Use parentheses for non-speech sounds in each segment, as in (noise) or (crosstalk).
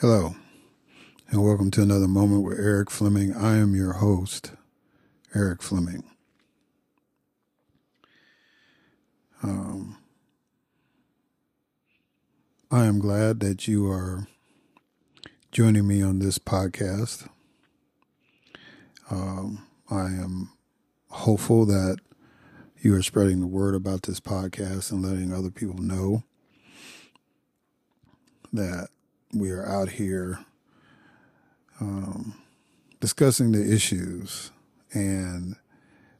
Hello, and welcome to another moment with Erik Fleming. I am your host, Erik Fleming. Um, I am glad that you are joining me on this podcast. Um, I am hopeful that you are spreading the word about this podcast and letting other people know that we are out here um, discussing the issues and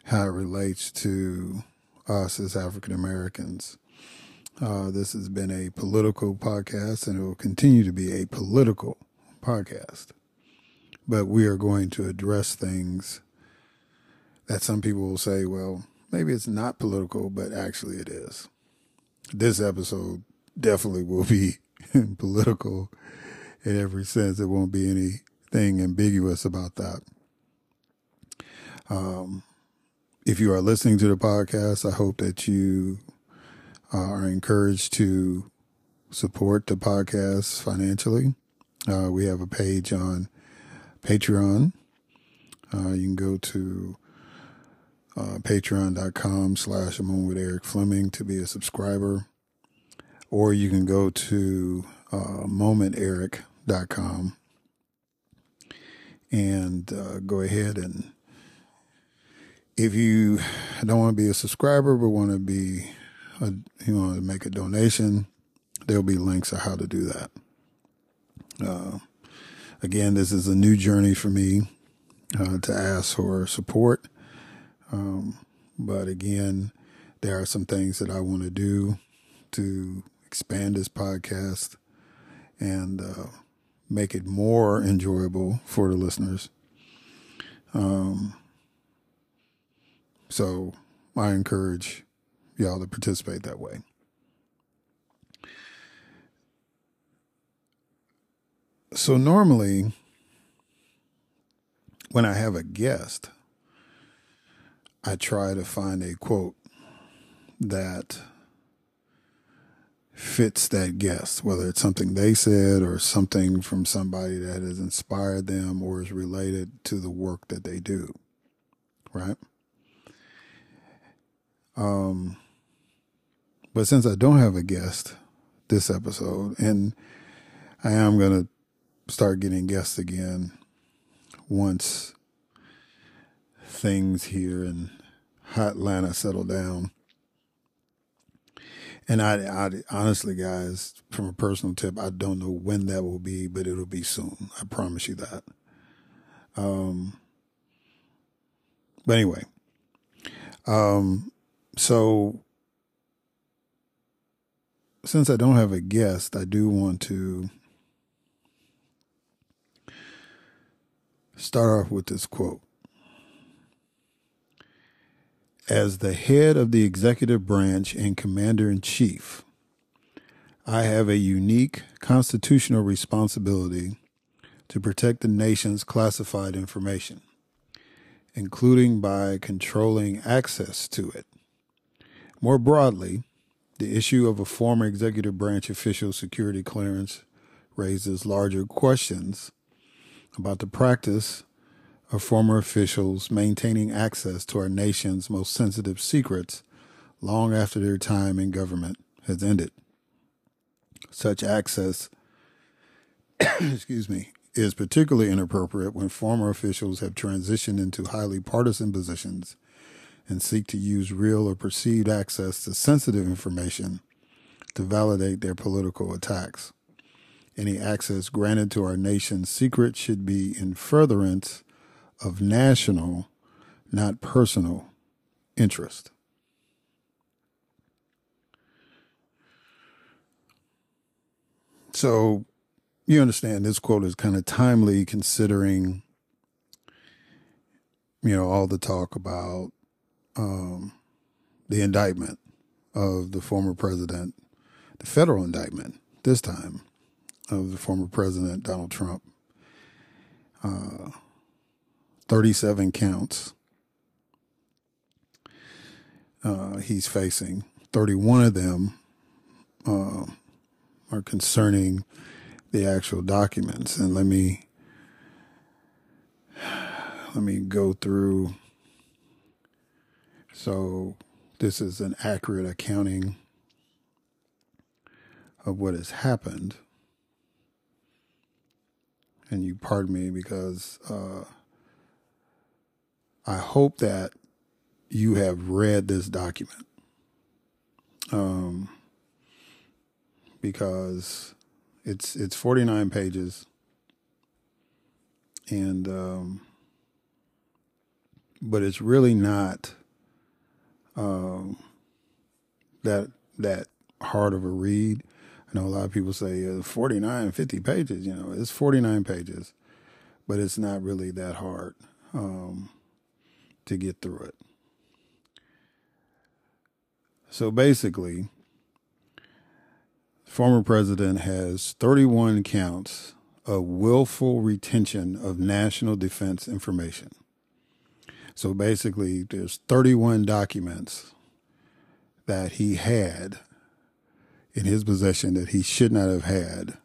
how it relates to us as African Americans. Uh, this has been a political podcast and it will continue to be a political podcast. But we are going to address things that some people will say, well, maybe it's not political, but actually it is. This episode definitely will be (laughs) political in every sense. There won't be anything ambiguous about that. Um, if you are listening to the podcast, I hope that you are encouraged to support the podcast financially. Uh, we have a page on Patreon. Uh, you can go to uh, patreon.com slash moment with Erik Fleming to be a subscriber. Or you can go to uh, momenteric.com and uh, go ahead and if you don't want to be a subscriber but want to be a, you want to make a donation there'll be links of how to do that. Uh, again this is a new journey for me uh, to ask for support. Um, but again there are some things that i want to do to expand this podcast and uh, make it more enjoyable for the listeners. Um, so I encourage y'all to participate that way. So normally, when I have a guest, I try to find a quote that fits that guest, whether it's something they said or something from somebody that has inspired them or is related to the work that they do. Right? Um, but since I don't have a guest this episode, and I am going to start getting guests again once things here in Atlanta settle down. And I, I, honestly, guys, from a personal tip, I don't know when that will be, but it'll be soon. I promise you that. Um, but anyway, um, so since I don't have a guest, I do want to start off with this quote. As the head of the executive branch and commander in chief, I have a unique constitutional responsibility to protect the nation's classified information, including by controlling access to it. More broadly, the issue of a former executive branch official security clearance raises larger questions about the practice of former officials maintaining access to our nation's most sensitive secrets long after their time in government has ended. Such access, (coughs) excuse me, is particularly inappropriate when former officials have transitioned into highly partisan positions and seek to use real or perceived access to sensitive information to validate their political attacks. Any access granted to our nation's secrets should be in furtherance of national, not personal, interest. So you understand this quote is kind of timely considering, you know, all the talk about um, the indictment of the former president, the federal indictment this time of the former president Donald Trump. Uh, 37 counts uh, he's facing. 31 of them uh, are concerning the actual documents. And let me let me go through. So this is an accurate accounting of what has happened. And you pardon me because uh, I hope that you have read this document. Um, because it's it's 49 pages and um, but it's really not um, that that hard of a read. I know a lot of people say uh, 49, 50 pages. You know, it's 49 pages, but it's not really that hard um, to get through it. So basically, former president has 31 counts of willful retention of national defense information. So basically, there's 31 documents that he had in his possession that he should not have had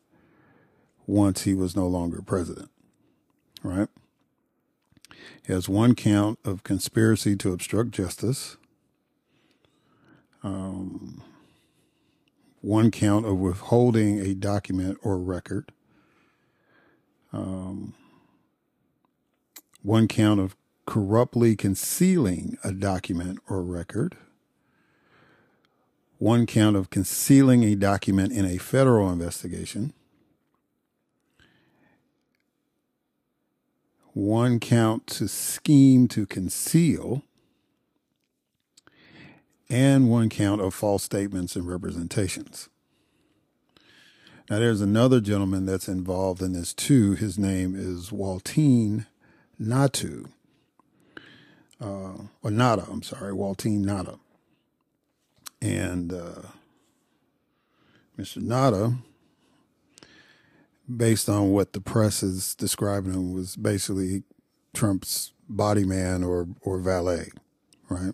once he was no longer president. Right? He has one count of conspiracy to obstruct justice, um, one count of withholding a document or record, um, one count of corruptly concealing a document or record, one count of concealing a document in a federal investigation, one count to scheme to conceal, and one count of false statements and representations. Now, there's another gentleman that's involved in this too. His name is Waltine Natu, uh, or Nauta, I'm sorry, Waltine Nauta. And uh, Mr. Nauta, based on what the press is describing him, was basically Trump's body man or, or valet, right?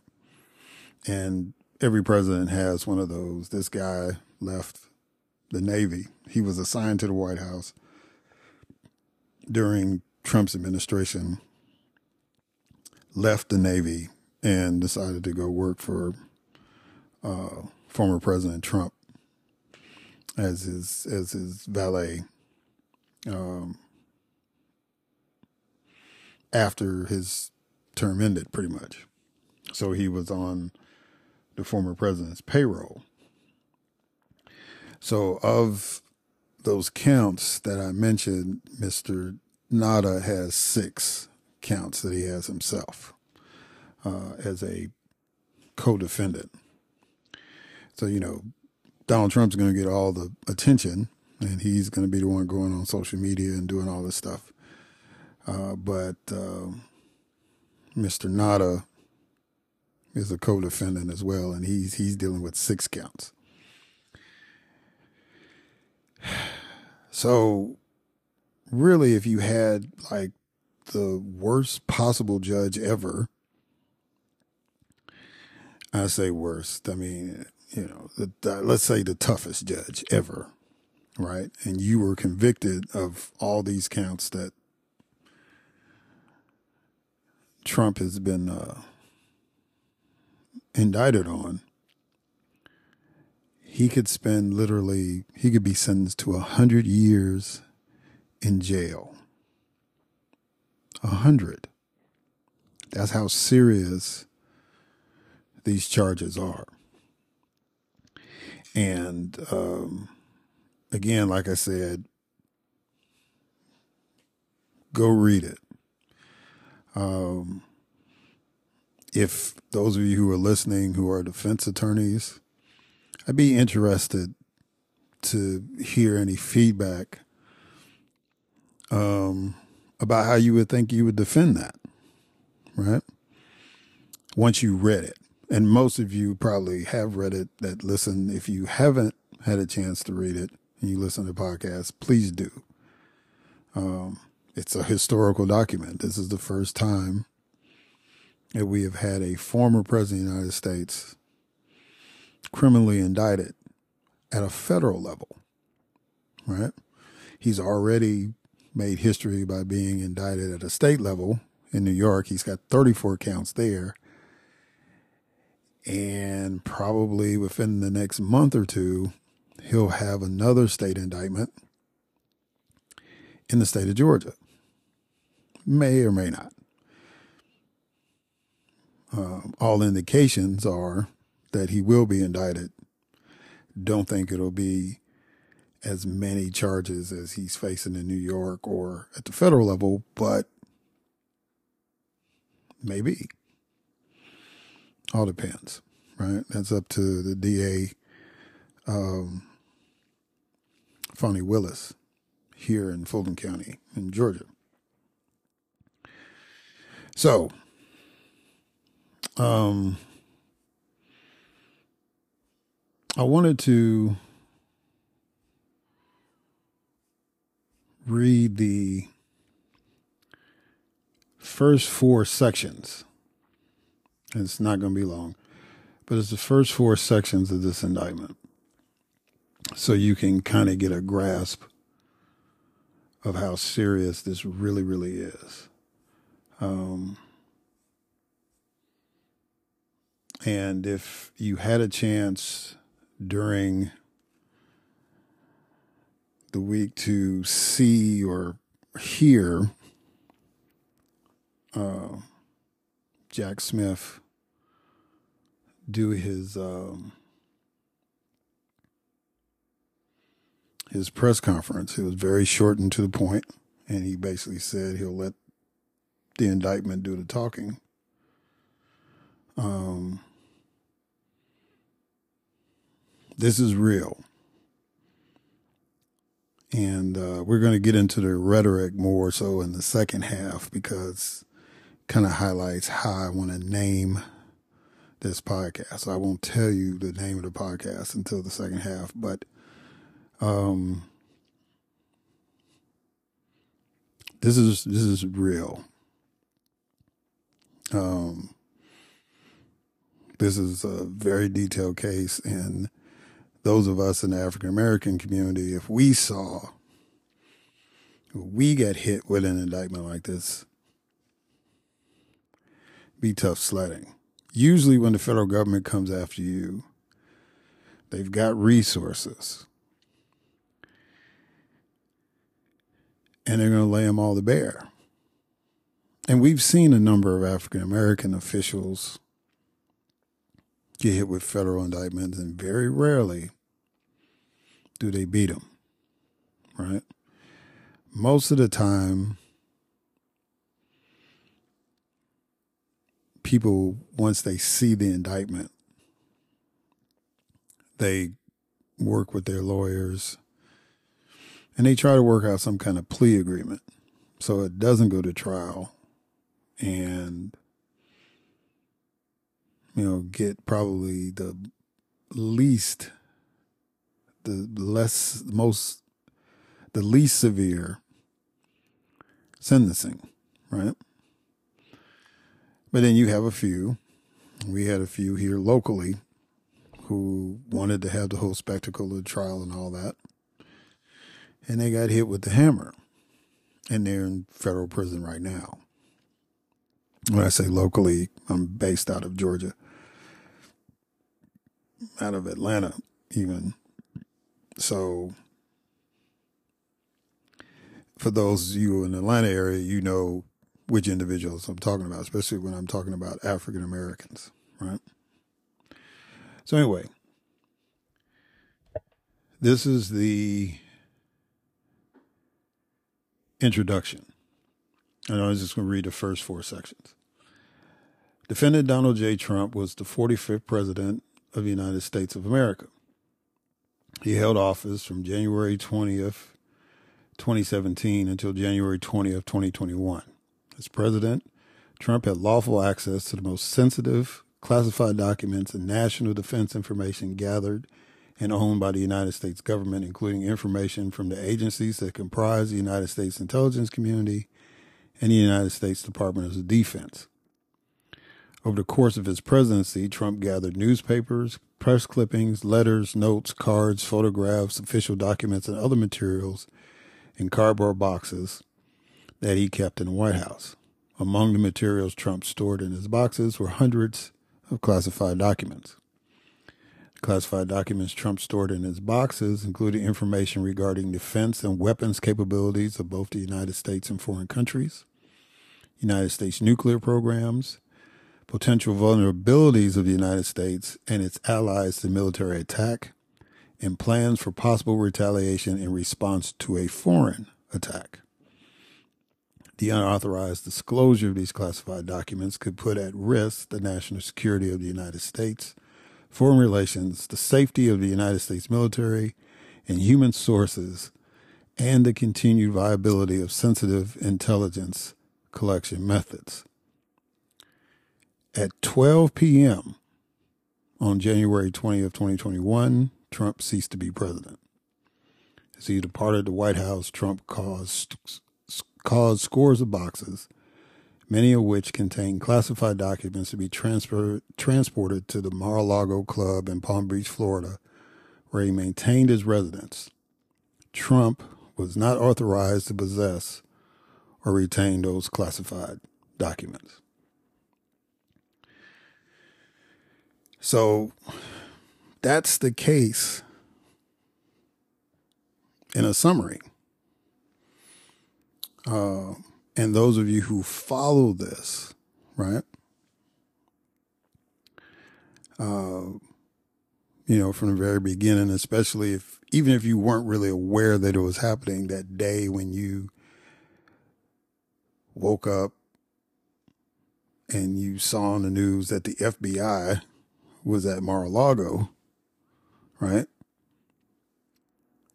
And every president has one of those. This guy left the Navy. He was assigned to the White House during Trump's administration, left the Navy, and decided to go work for uh, former President Trump as his as his valet. Um, after his term ended, pretty much. So he was on the former president's payroll. So, of those counts that I mentioned, Mr. Nauta has six counts that he has himself uh, as a co defendant. So, you know, Donald Trump's going to get all the attention and he's going to be the one going on social media and doing all this stuff. Uh, but uh, Mr. Nauta is a co-defendant as well, and he's he's dealing with six counts. (sighs) So, really, if you had like the worst possible judge ever, I say worst. I mean, you know, the, the, let's say the toughest judge ever, right? And you were convicted of all these counts that Trump has been uh, indicted on, he could spend literally, he could be sentenced to a hundred years in jail. A hundred. That's how serious these charges are. And um, again, like I said, go read it. Um, if those of you who are listening who are defense attorneys, I'd be interested to hear any feedback um, about how you would think you would defend that, right? Once you read it. And most of you probably have read it that listen. If you haven't had a chance to read it and you listen to podcasts, please do. Um, it's a historical document. This is the first time that we have had a former president of the United States criminally indicted at a federal level, right? He's already made history by being indicted at a state level in New York. He's got 34 counts there. And probably within the next month or two, he'll have another state indictment in the state of Georgia. May or may not. Um, all indications are that he will be indicted. Don't think it'll be as many charges as he's facing in New York or at the federal level, but maybe. All depends, right? That's up to the DA, um, Fani Willis, here in Fulton County in Georgia. So, um, I wanted to read the first four sections. It's not going to be long, but it's the first four sections of this indictment. So you can kind of get a grasp of how serious this really, really is. Um, and if you had a chance during the week to see or hear uh, Jack Smith do his um, his press conference. It was very short and to the point, and he basically said he'll let the indictment do the talking. Um, this is real. And uh, we're going to get into the rhetoric more so in the second half because kind of highlights how I want to name this podcast. I won't tell you the name of the podcast until the second half, but um, this is this is real. Um, this is a very detailed case, and those of us in the African American community, if we saw we get hit with an indictment like this, be tough sledding. Usually, when the federal government comes after you, they've got resources. And they're going to lay them all to bear. And we've seen a number of African American officials get hit with federal indictments, and very rarely do they beat them, right? Most of the time, people, once they see the indictment, they work with their lawyers and they try to work out some kind of plea agreement so it doesn't go to trial and you know, get probably the least, the less, most, the least severe sentencing, right? But then you have a few. We had a few here locally who wanted to have the whole spectacle of the trial and all that. And they got hit with the hammer. And they're in federal prison right now. When I say locally, I'm based out of Georgia out of Atlanta, even. So, for those of you in the Atlanta area, you know which individuals I'm talking about, especially when I'm talking about African Americans, right? So, anyway, this is the introduction. And I was just going to read the first four sections. Defendant Donald J. Trump was the 45th president of the United States of America. He held office from January 20th, 2017 until January 20th, 2021. As president, Trump had lawful access to the most sensitive, classified documents and national defense information gathered and owned by the United States government, including information from the agencies that comprise the United States intelligence community and the United States Department of Defense. Over the course of his presidency, Trump gathered newspapers, press clippings, letters, notes, cards, photographs, official documents, and other materials, in cardboard boxes that he kept in the White House. Among the materials Trump stored in his boxes were hundreds of classified documents. Classified documents Trump stored in his boxes included information regarding defense and weapons capabilities of both the United States and foreign countries, United States nuclear programs, potential vulnerabilities of the United States and its allies to military attack, and plans for possible retaliation in response to a foreign attack. The unauthorized disclosure of these classified documents could put at risk the national security of the United States, foreign relations, the safety of the United States military and human sources, and the continued viability of sensitive intelligence collection methods. At 12 p.m. on January 20th, 2021, Trump ceased to be president. As he departed the White House, Trump caused caused scores of boxes, many of which contained classified documents to be transfer, transported to the Mar-a-Lago Club in Palm Beach, Florida, where he maintained his residence. Trump was not authorized to possess or retain those classified documents. So that's the case in a summary. Uh, and those of you who follow this, right? Uh, you know, from the very beginning, especially if even if you weren't really aware that it was happening that day when you woke up and you saw on the news that the FBI was at Mar-a-Lago, right?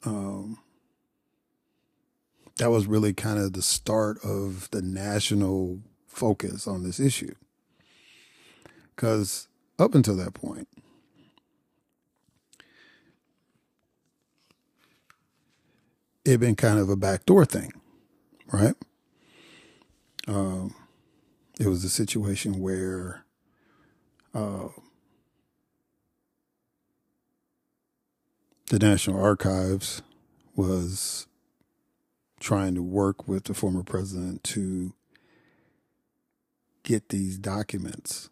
Um, that was really kind of the start of the national focus on this issue. Because up until that point, it had been kind of a backdoor thing, right? Um, it was a situation where uh, the National Archives was trying to work with the former president to get these documents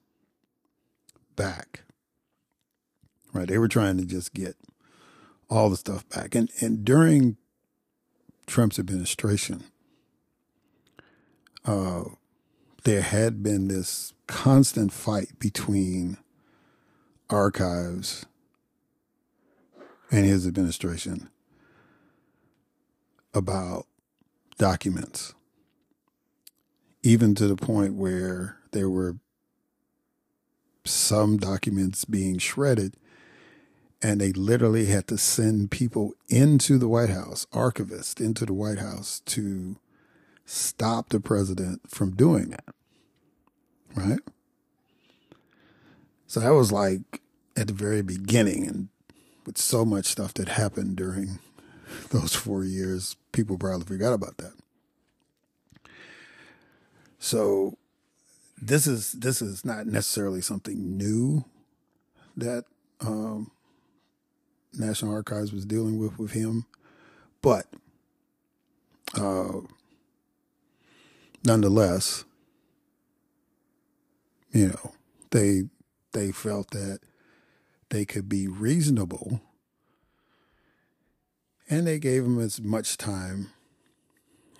back. Right. They were trying to just get all the stuff back. And and during Trump's administration, uh, there had been this constant fight between archives and his administration about documents, even to the point where there were some documents being shredded and they literally had to send people into the White House, archivists into the White House to stop the president from doing that. Right? So that was like at the very beginning and with so much stuff that happened during (laughs) those four years, people probably forgot about that. So this is this is not necessarily something new that um, National Archives was dealing with with him, but uh, nonetheless, you know, they they felt that they could be reasonable and they gave him as much time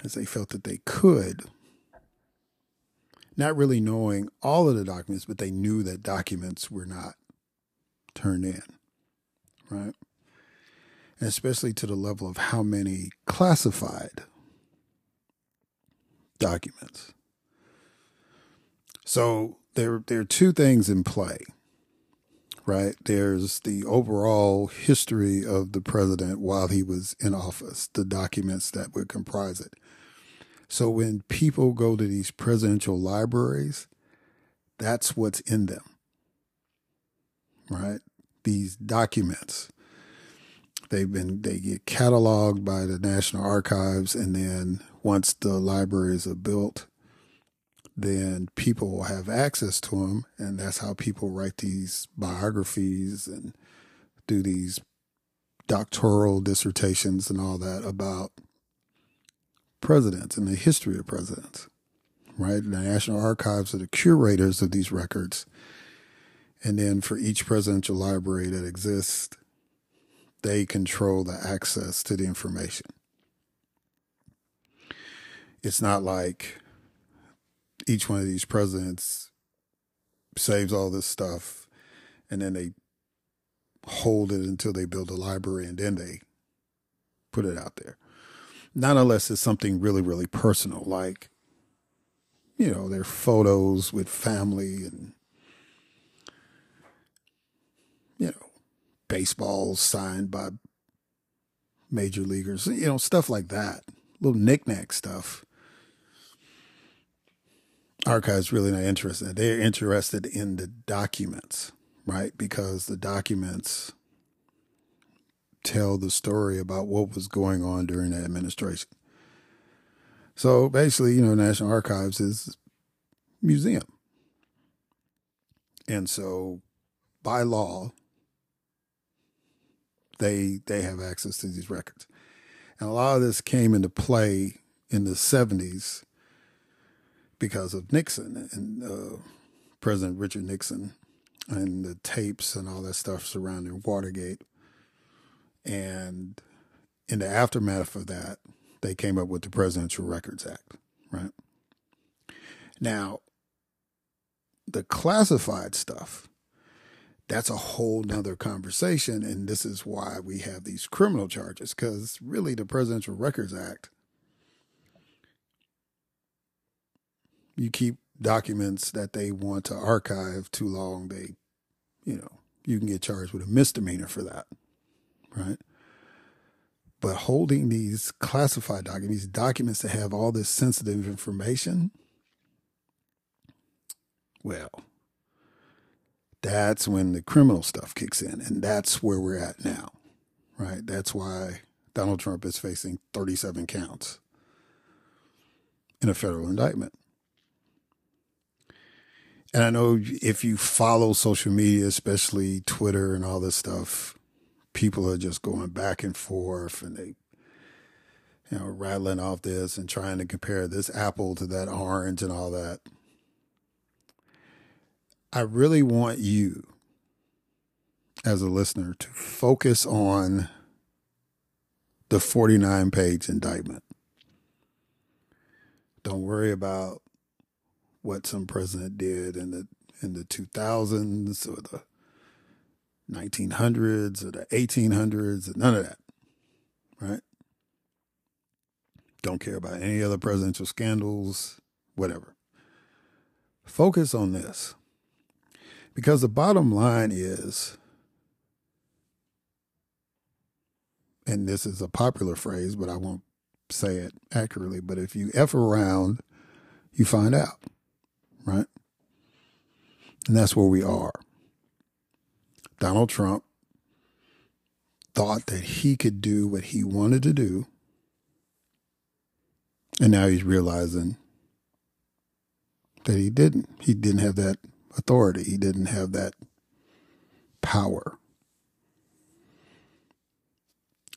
as they felt that they could. Not really knowing all of the documents, but they knew that documents were not turned in, right? And especially to the level of how many classified documents. So there, there are two things in play right? There's the overall history of the president while he was in office, the documents that would comprise it. So when people go to these presidential libraries, that's what's in them, right? These documents. They've been, they get cataloged by the National Archives, and then once the libraries are built, then people will have access to them. And that's how people write these biographies and do these doctoral dissertations and all that about presidents and the history of presidents, right? The National Archives are the curators of these records. And then for each presidential library that exists, they control the access to the information. It's not like each one of these presidents saves all this stuff and then they hold it until they build a library and then they put it out there. Not unless it's something really, really personal, like, you know, their photos with family and, you know, baseballs signed by major leaguers, you know, stuff like that, little knickknack stuff. Archives really not interested. They're interested in the documents, right? Because the documents tell the story about what was going on during the administration. So basically, you know, National Archives is museum. And so by law, they they have access to these records. And a lot of this came into play in the 70s because of Nixon and uh, President Richard Nixon and the tapes and all that stuff surrounding Watergate. And in the aftermath of that, they came up with the Presidential Records Act, right? Now, the classified stuff, that's a whole nother conversation. And this is why we have these criminal charges, because really the Presidential Records Act, you keep documents that they want to archive too long, they, you know, you can get charged with a misdemeanor for that, right? But holding these classified documents, these documents that have all this sensitive information, well, that's when the criminal stuff kicks in. And that's where we're at now, right? That's why Donald Trump is facing 37 counts in a federal indictment. And I know if you follow social media, especially Twitter and all this stuff, people are just going back and forth and they, you know, rattling off this and trying to compare this apple to that orange and all that. I really want you as a listener to focus on the 49 page indictment. Don't worry about what some president did in the in the 2000s or the 1900s or the 1800s, none of that. Right? Don't care about any other presidential scandals, whatever. Focus on this. Because the bottom line is, and this is a popular phrase, but I won't say it accurately, but if you F around, you find out, right? And that's where we are. Donald Trump thought that he could do what he wanted to do. And now he's realizing that he didn't. He didn't have that authority. He didn't have that power.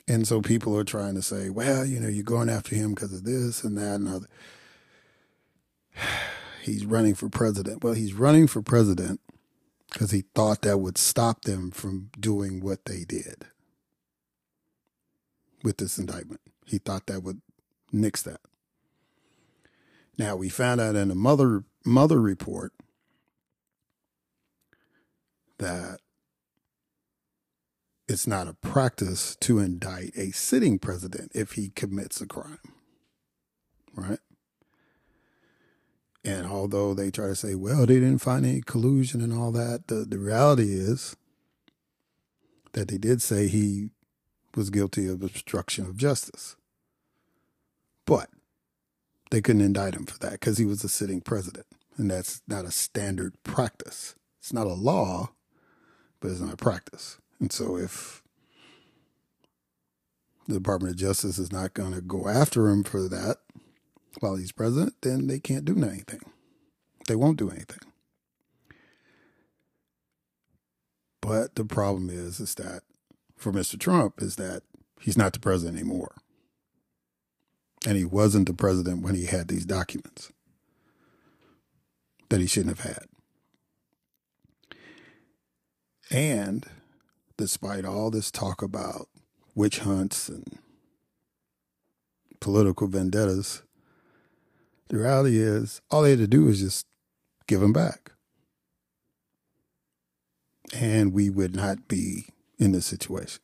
And so people are trying to say, well, you know, you're going after him because of this and that and other. He's running for president. Well, he's running for president because he thought that would stop them from doing what they did with this indictment. He thought that would nix that. Now we found out in a Mueller Mueller report that it's not a practice to indict a sitting president if he commits a crime. Right? And although they try to say, well, they didn't find any collusion and all that, the, the reality is that they did say he was guilty of obstruction of justice. But they couldn't indict him for that because he was a sitting president. And that's not a standard practice. It's not a law, but it's not a practice. And so if the Department of Justice is not going to go after him for that while he's president, then they can't do anything. They won't do anything. But the problem is, is that for Mr. Trump, is that he's not the president anymore. And he wasn't the president when he had these documents that he shouldn't have had. And despite all this talk about witch hunts and political vendettas, the reality is all they had to do was just give them back. And we would not be in this situation.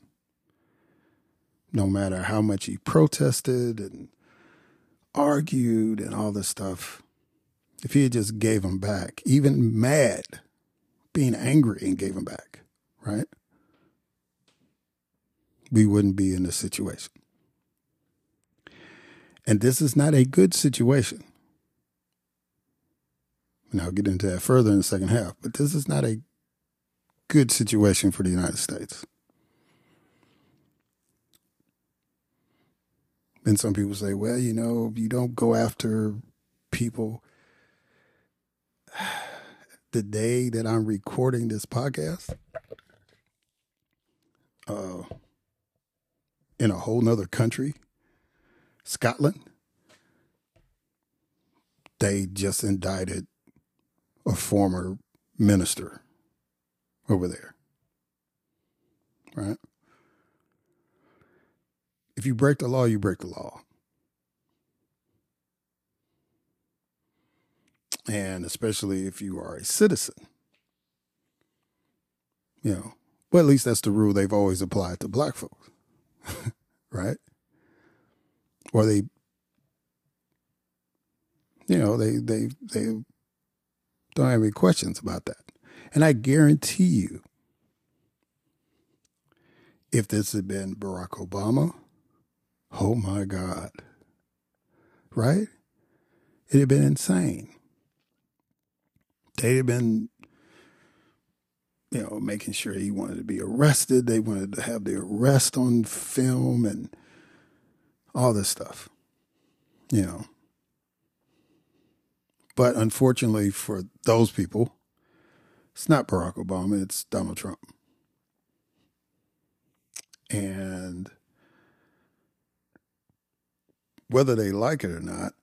No matter how much he protested and argued and all this stuff, if he had just gave them back, even mad, being angry and gave them back, right? We wouldn't be in this situation. And this is not a good situation. And I'll get into that further in the second half, but this is not a good situation for the United States. And some people say, well, you know, you don't go after people. (sighs) The day that I'm recording this podcast, uh, in a whole nother country, Scotland, they just indicted a former minister over there. Right? If you break the law, you break the law. And especially if you are a citizen. You know, well, at least that's the rule they've always applied to black folks. (laughs) right? Or they you know, they they they don't have any questions about that. And I guarantee you, if this had been Barack Obama, oh my God, right? It'd have been insane. They'd have been, you know, making sure he wanted to be arrested. They wanted to have the arrest on film and all this stuff, you know. But unfortunately for those people, it's not Barack Obama, it's Donald Trump. And whether they like it or not,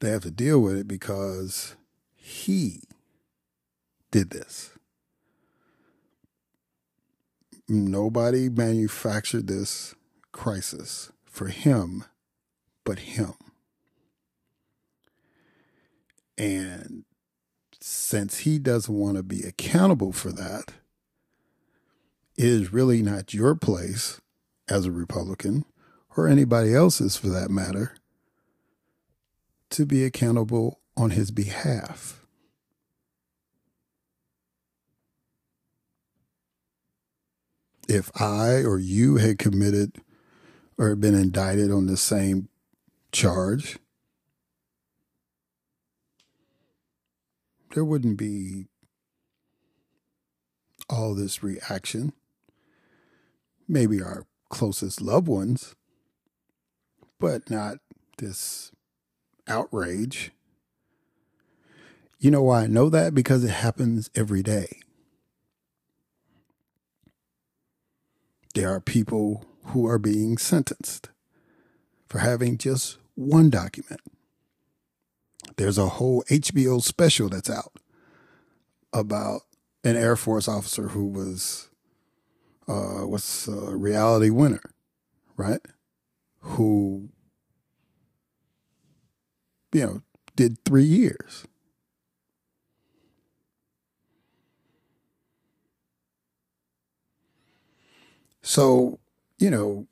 they have to deal with it because he did this. Nobody manufactured this crisis for him but him. And since he doesn't want to be accountable for that, it is really not your place as a Republican or anybody else's for that matter to be accountable on his behalf. If I or you had committed or been indicted on the same charge, there wouldn't be all this reaction. Maybe our closest loved ones, but not this outrage. You know why I know that? Because it happens every day. There are people who are being sentenced for having just one document. There's a whole HBO special that's out about an Air Force officer who was uh, what's a Reality Winner, right? Who you know did three years. So, you know,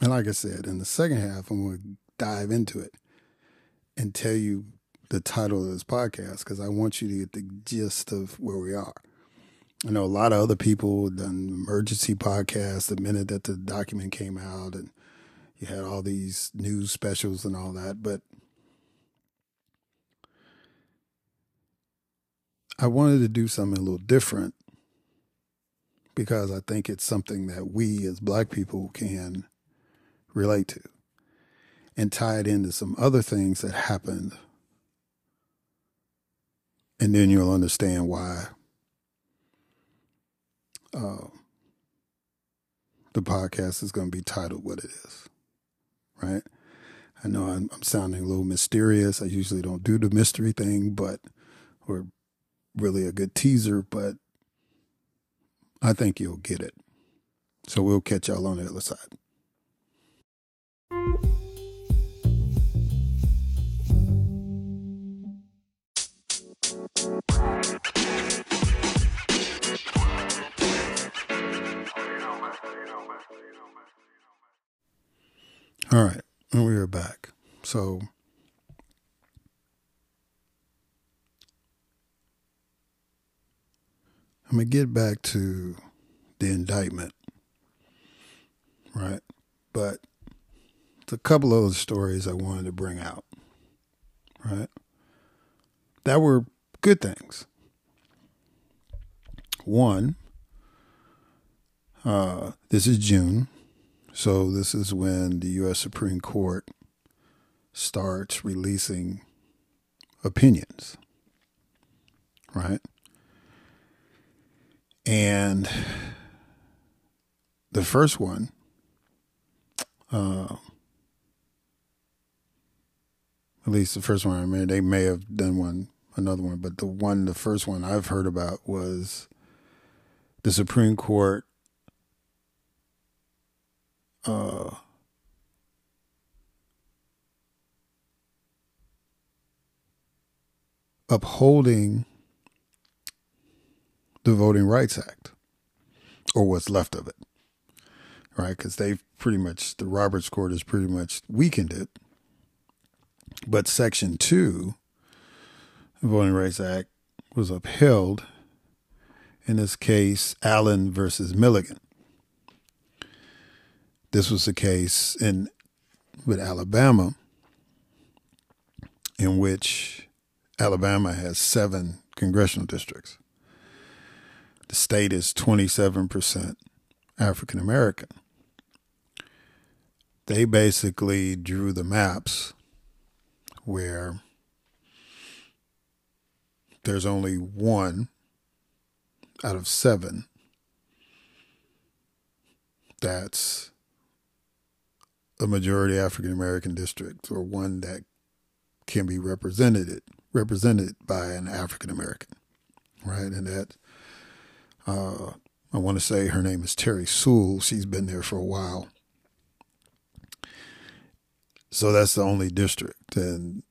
and like I said, in the second half, I'm going to dive into it and tell you the title of this podcast because I want you to get the gist of where we are. I know a lot of other people done emergency podcasts the minute that the document came out, and you had all these news specials and all that. But I wanted to do something a little different because I think it's something that we as black people can relate to and tie it into some other things that happened. And then you'll understand why uh, the podcast is going to be titled what it is, right? I know I'm, I'm, sounding a little mysterious. I usually don't do the mystery thing, but, or really a good teaser, but I think you'll get it. So we'll catch y'all on the other side. All right, and we are back. So I'm going to get back to the indictment, right? But it's a couple of other stories I wanted to bring out, right? That were good things. One, uh, this is June. So this is when the U.S. Supreme Court starts releasing opinions, right? And the first one, uh, at least the first one I mean, they may have done one, another one, but the one, the first one I've heard about was the Supreme Court uh, upholding the Voting Rights Act, or what's left of it, right? Because they've pretty much, the Roberts Court has pretty much weakened it. But Section 2, the Voting Rights Act, was upheld. In this case, Allen versus Milligan. This was the case in with Alabama, in which Alabama has seven congressional districts. The state is 27% African American. They basically drew the maps where there's only one out of seven that's a majority African American district or one that can be represented represented by an African American, right? And that uh, I want to say her name is Terri Sewell. She's been there for a while, so that's the only district. And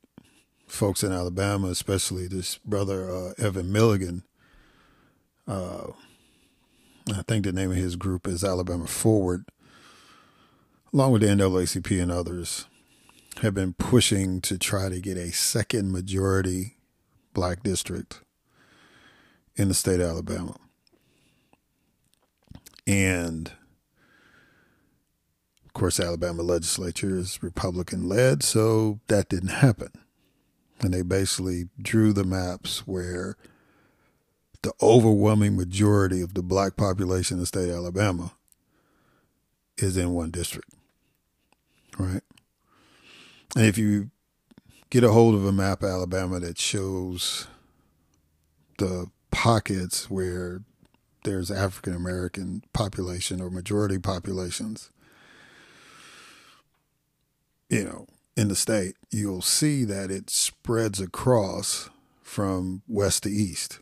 folks in Alabama, especially this brother uh, Evan Milligan, uh, I think the name of his group is Alabama Forward along with the NAACP and others, have been pushing to try to get a second majority black district in the state of Alabama. And of course, Alabama legislature is Republican led, so that didn't happen. And they basically drew the maps where the overwhelming majority of the black population in the state of Alabama is in one district. Right. And if you get a hold of a map of Alabama that shows the pockets where there's African American population or majority populations, you know, in the state, you'll see that it spreads across from west to east.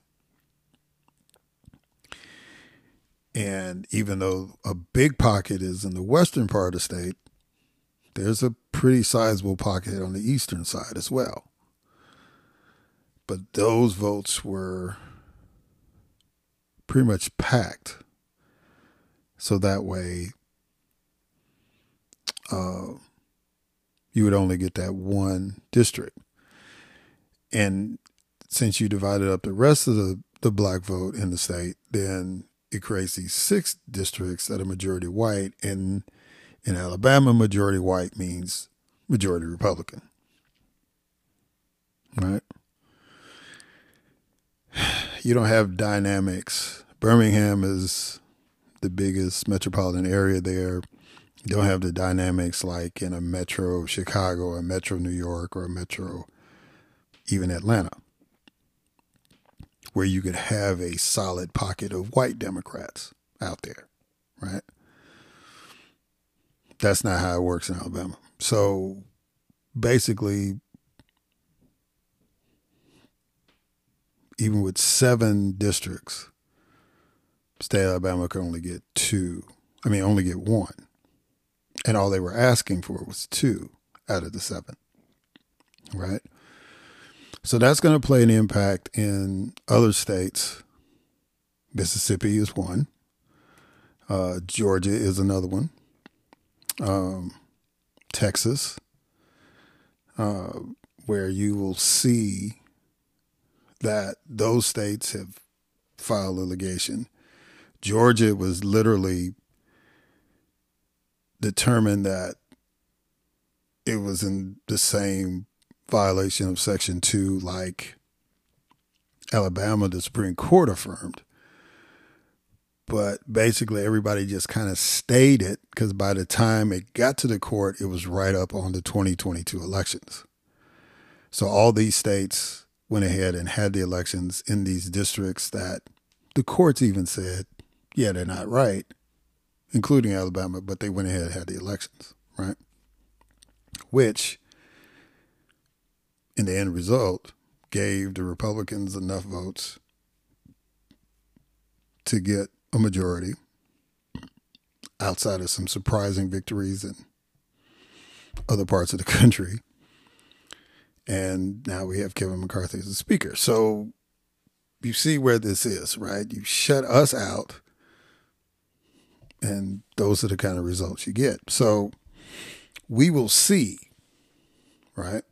And even though a big pocket is in the western part of the state, there's a pretty sizable pocket on the eastern side as well. But those votes were pretty much packed. So that way, uh, you would only get that one district. And since you divided up the rest of the, the black vote in the state, then it creates these six districts that are majority white. And in Alabama, majority white means majority Republican. Right? (sighs) You don't have dynamics. Birmingham is the biggest metropolitan area there. You don't have the dynamics like in a metro Chicago, a metro New York, or a metro even Atlanta, where you could have a solid pocket of white Democrats out there, right? That's not how it works in Alabama. So basically, even with seven districts, state of Alabama could only get two. I mean, only get one. And all they were asking for was two out of the seven. Right? So that's going to play an impact in other states. Mississippi is one. Uh, Georgia is another one. Um, Texas, uh, where you will see that those states have filed a litigation. Georgia was literally determined that it was in the same violation of Section 2 like Alabama, the Supreme Court affirmed. But basically, everybody just kind of stayed it because by the time it got to the court, it was right up on the 2022 elections. So all these states went ahead and had the elections in these districts that the courts even said, yeah, they're not right, including Alabama, but they went ahead and had the elections, right? Which, in the end result, gave the Republicans enough votes to get a majority outside of some surprising victories in other parts of the (laughs) country and now we have Kevin McCarthy as a speaker. So you see where this is, right? You shut us out, and those are the kind of results you get. So we will see, right,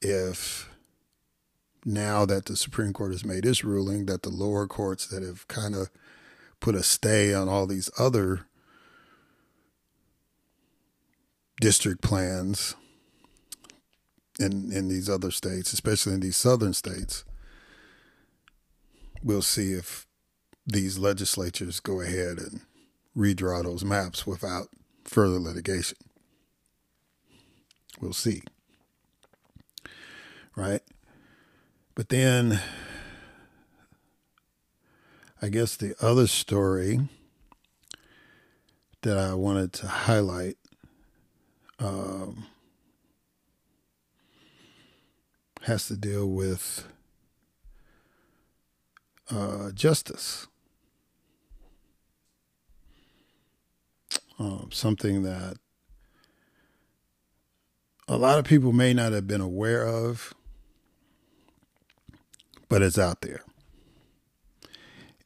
if now that the Supreme Court has made its ruling, that the lower courts that have kind of put a stay on all these other district plans in in these other states, especially in these southern states, we'll see if these legislatures go ahead and redraw those maps without further litigation. We'll see. Right? But then I guess the other story that I wanted to highlight um, has to deal with uh, justice. Um, something that a lot of people may not have been aware of, but it's out there.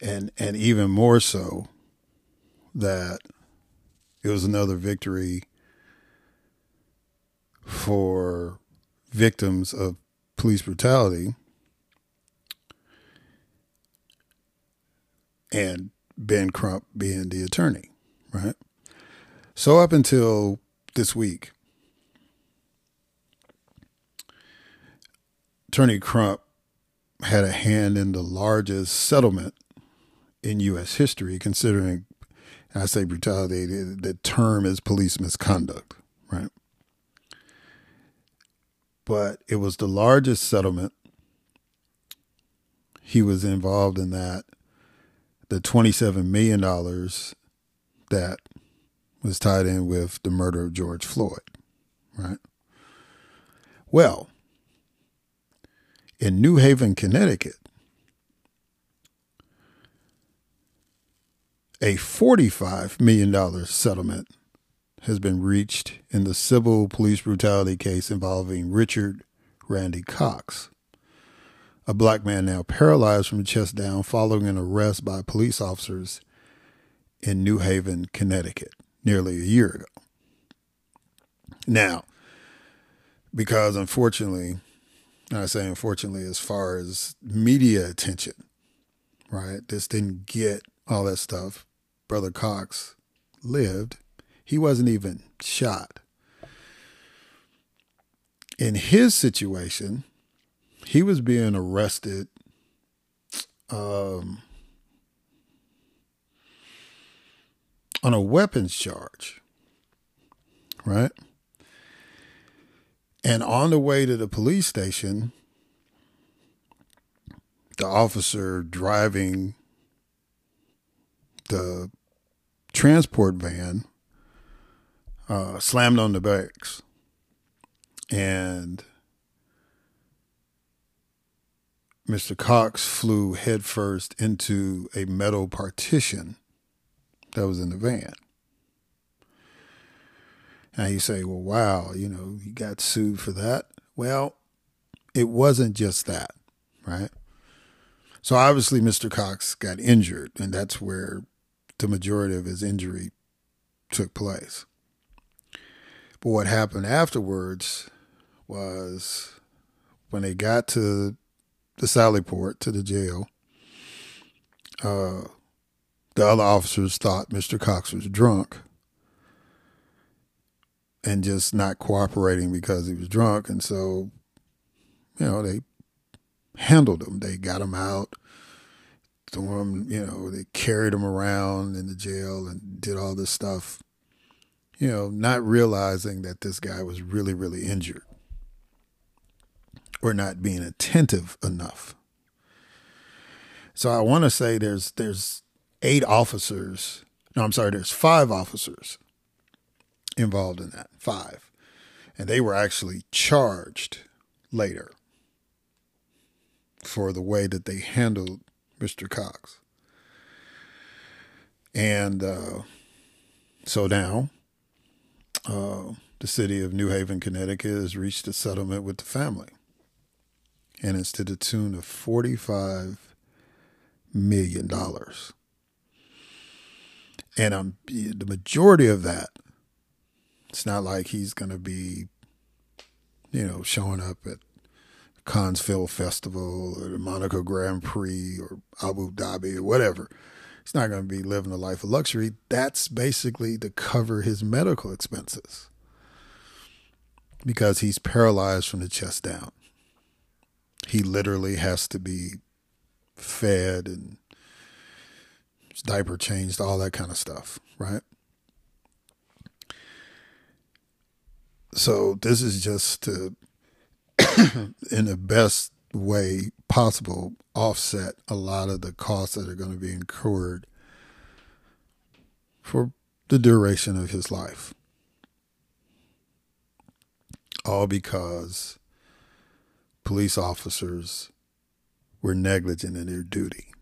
And and even more so that it was another victory for victims of police brutality and Ben Crump being the attorney, right? So up until this week, Attorney Crump had a hand in the largest settlement in U.S. history, considering, I say brutality, the term is police misconduct, right? but it was the largest settlement. He was involved in that. The $27 million that was tied in with the murder of George Floyd, right? Well, in New Haven, Connecticut, a $45 million settlement has been reached in the civil police brutality case involving Richard Randy Cox, a black man now paralyzed from the chest down following an arrest by police officers in New Haven, Connecticut, nearly a year ago. Now, because unfortunately, I say unfortunately, as far as media attention, right, this didn't get all that stuff. Brother Cox lived he wasn't even shot. In his situation, he was being arrested um, on a weapons charge, right? And on the way to the police station, the officer driving the transport van uh, slammed on the brakes. And Mr. Cox flew headfirst into a metal partition that was in the van. Now you say, well, wow, you know, you got sued for that. Well, it wasn't just that, right? So obviously, Mr. Cox got injured, and that's where the majority of his injury took place. But what happened afterwards was when they got to the Sallyport, to the jail, uh, the other officers thought Mr. Cox was drunk and just not cooperating because he was drunk. And so, you know, they handled him. They got him out, threw him, you know, they carried him around in the jail and did all this stuff, you know, not realizing that this guy was really, really injured or not being attentive enough. So I want to say there's there's eight officers. No, I'm sorry, there's five officers involved in that. Five. And they were actually charged later for the way that they handled Mr. Cox. And uh, so now, uh, the city of New Haven, Connecticut has reached a settlement with the family. And it's to the tune of $45 million. And um, the majority of that, it's not like he's going to be, you know, showing up at Cannes Film Festival or the Monaco Grand Prix or Abu Dhabi or whatever. He's not going to be living a life of luxury. That's basically to cover his medical expenses because he's paralyzed from the chest down. He literally has to be fed and diaper changed, all that kind of stuff, right? So this is just to (coughs) in the best way possible offset a lot of the costs that are going to be incurred for the duration of his life. All because police officers were negligent in their duty.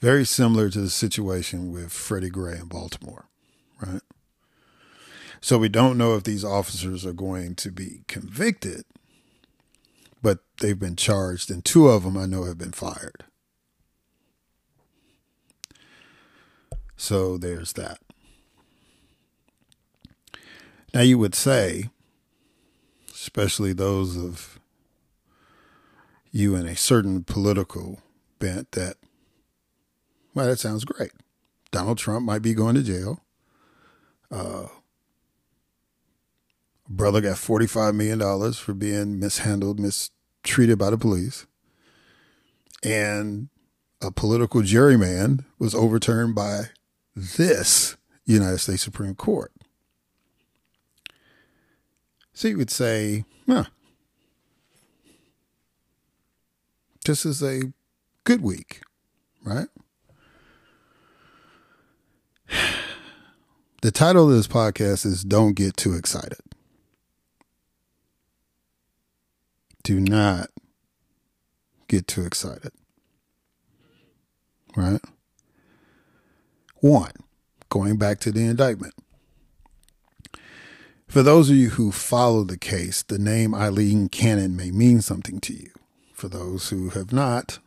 Very similar to the situation with Freddie Gray in Baltimore, right? So we don't know if these officers are going to be convicted, but they've been charged, and two of them I know have been fired. So there's that. Now you would say, especially those of you in a certain political bent, that, well, that sounds great. Donald Trump might be going to jail. Uh, brother got $45 million for being mishandled, mistreated by the police. And a political juryman was overturned by this United States Supreme Court. So you would say, huh, this is a good week, right? The title of this podcast is Don't Get Too Excited. do not get too excited. Right? One, going back to the indictment. For those of you who follow the case, the name Aileen Cannon may mean something to you. For those who have not,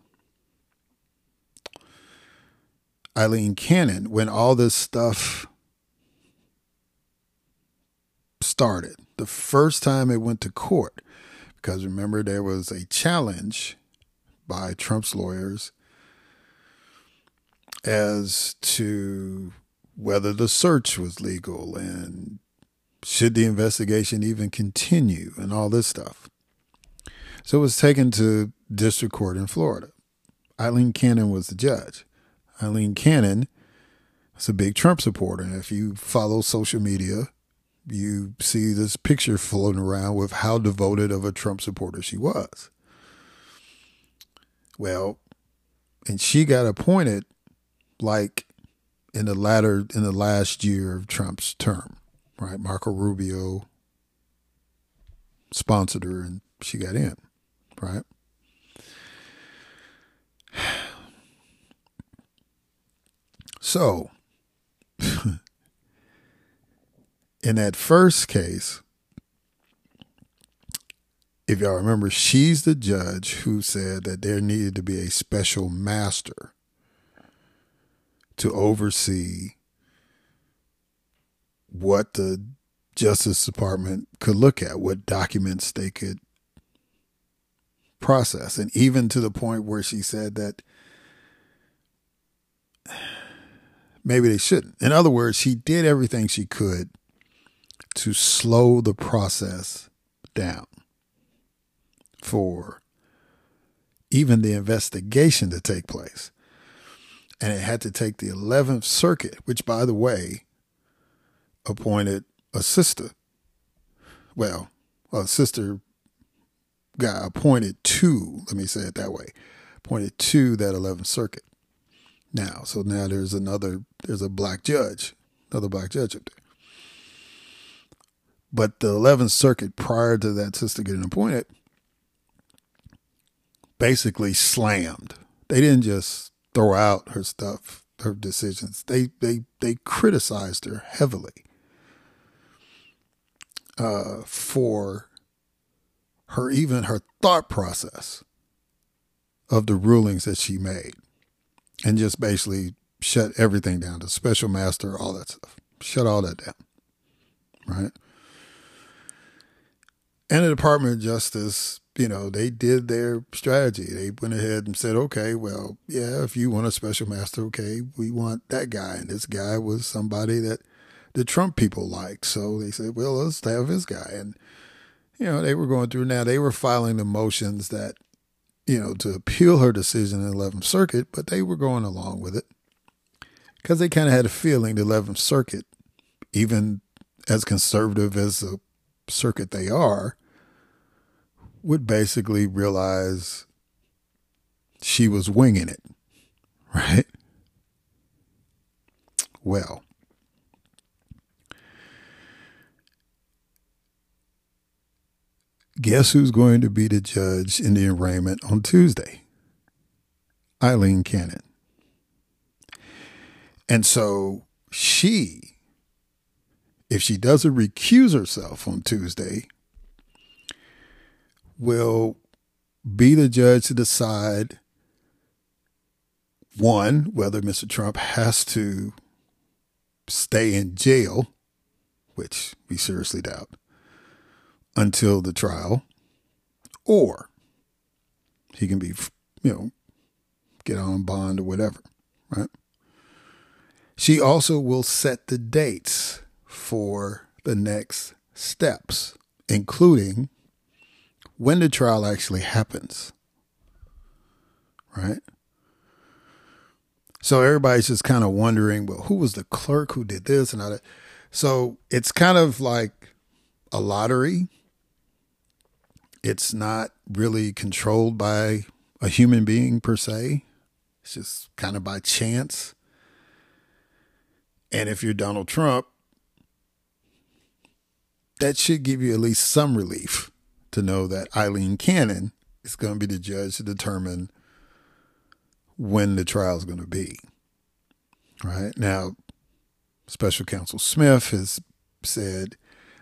Aileen Cannon, when all this stuff started, the first time it went to court, because remember, there was a challenge by Trump's lawyers as to whether the search was legal and should the investigation even continue and all this stuff. So it was taken to district court in Florida. Aileen Cannon was the judge. Aileen Cannon is a big Trump supporter. And if you follow social media, you see this picture floating around with how devoted of a Trump supporter she was. Well, and she got appointed like in the latter in the last year of Trump's term, right? Marco Rubio sponsored her and she got in, right? So, (laughs) in that first case, if y'all remember, she's the judge who said that there needed to be a special master to oversee what the Justice Department could look at, what documents they could process. And even to the point where she said that maybe they shouldn't. In other words, she did everything she could to slow the process down for even the investigation to take place. And it had to take the 11th Circuit, which, by the way, appointed a sister. Well, a sister got appointed to, let me say it that way, appointed to that 11th Circuit. Now, so now there's another, there's a black judge, another black judge up there. But the 11th Circuit, prior to that sister getting appointed, basically slammed. They didn't just throw out her stuff, her decisions. They they they criticized her heavily uh, for her even her thought process of the rulings that she made, and just basically shut everything down. The special master, all that stuff, shut all that down, right? And the Department of Justice, you know, they did their strategy. They went ahead and said, okay, well, yeah, if you want a special master, okay, we want that guy. And this guy was somebody that the Trump people liked. So they said, well, let's have this guy. And, you know, they were going through now, they were filing the motions that, you know, to appeal her decision in the 11th Circuit, but they were going along with it because they kind of had a feeling the 11th Circuit, even as conservative as the circuit they are, would basically realize she was winging it, (laughs) right? Well, guess who's going to be the judge in the arraignment on Tuesday? Aileen Cannon. And so she, if she doesn't recuse herself on Tuesday, will be the judge to decide one, whether Mr. Trump has to stay in jail, which we seriously doubt, until the trial, or he can be, you know, get on bond or whatever, right? She also will set the dates for the next steps, including when the trial actually happens. Right? So everybody's just kind of wondering, well, who was the clerk who did this and all that? So it's kind of like a lottery. It's not really controlled by a human being per se. It's just kind of by chance. And if you're Donald Trump, that should give you at least some relief to know that Aileen Cannon is going to be the judge to determine when the trial is going to be. Right now, Special Counsel Smith has said,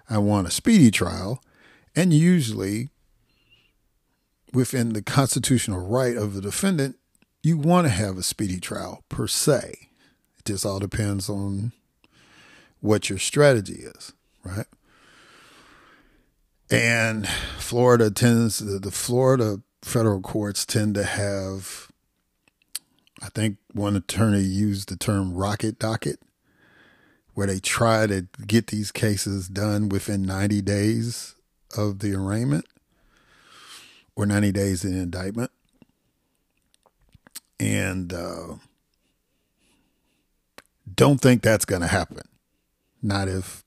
I want a speedy trial. And usually, within the constitutional right of the defendant, you want to have a speedy trial per se. Just all depends on what your strategy is, right? And Florida tends, the, the Florida federal courts tend to have, I think one attorney used the term rocket docket, where they try to get these cases done within 90 days of the arraignment or 90 days in indictment. And uh, don't think that's going to happen. Not if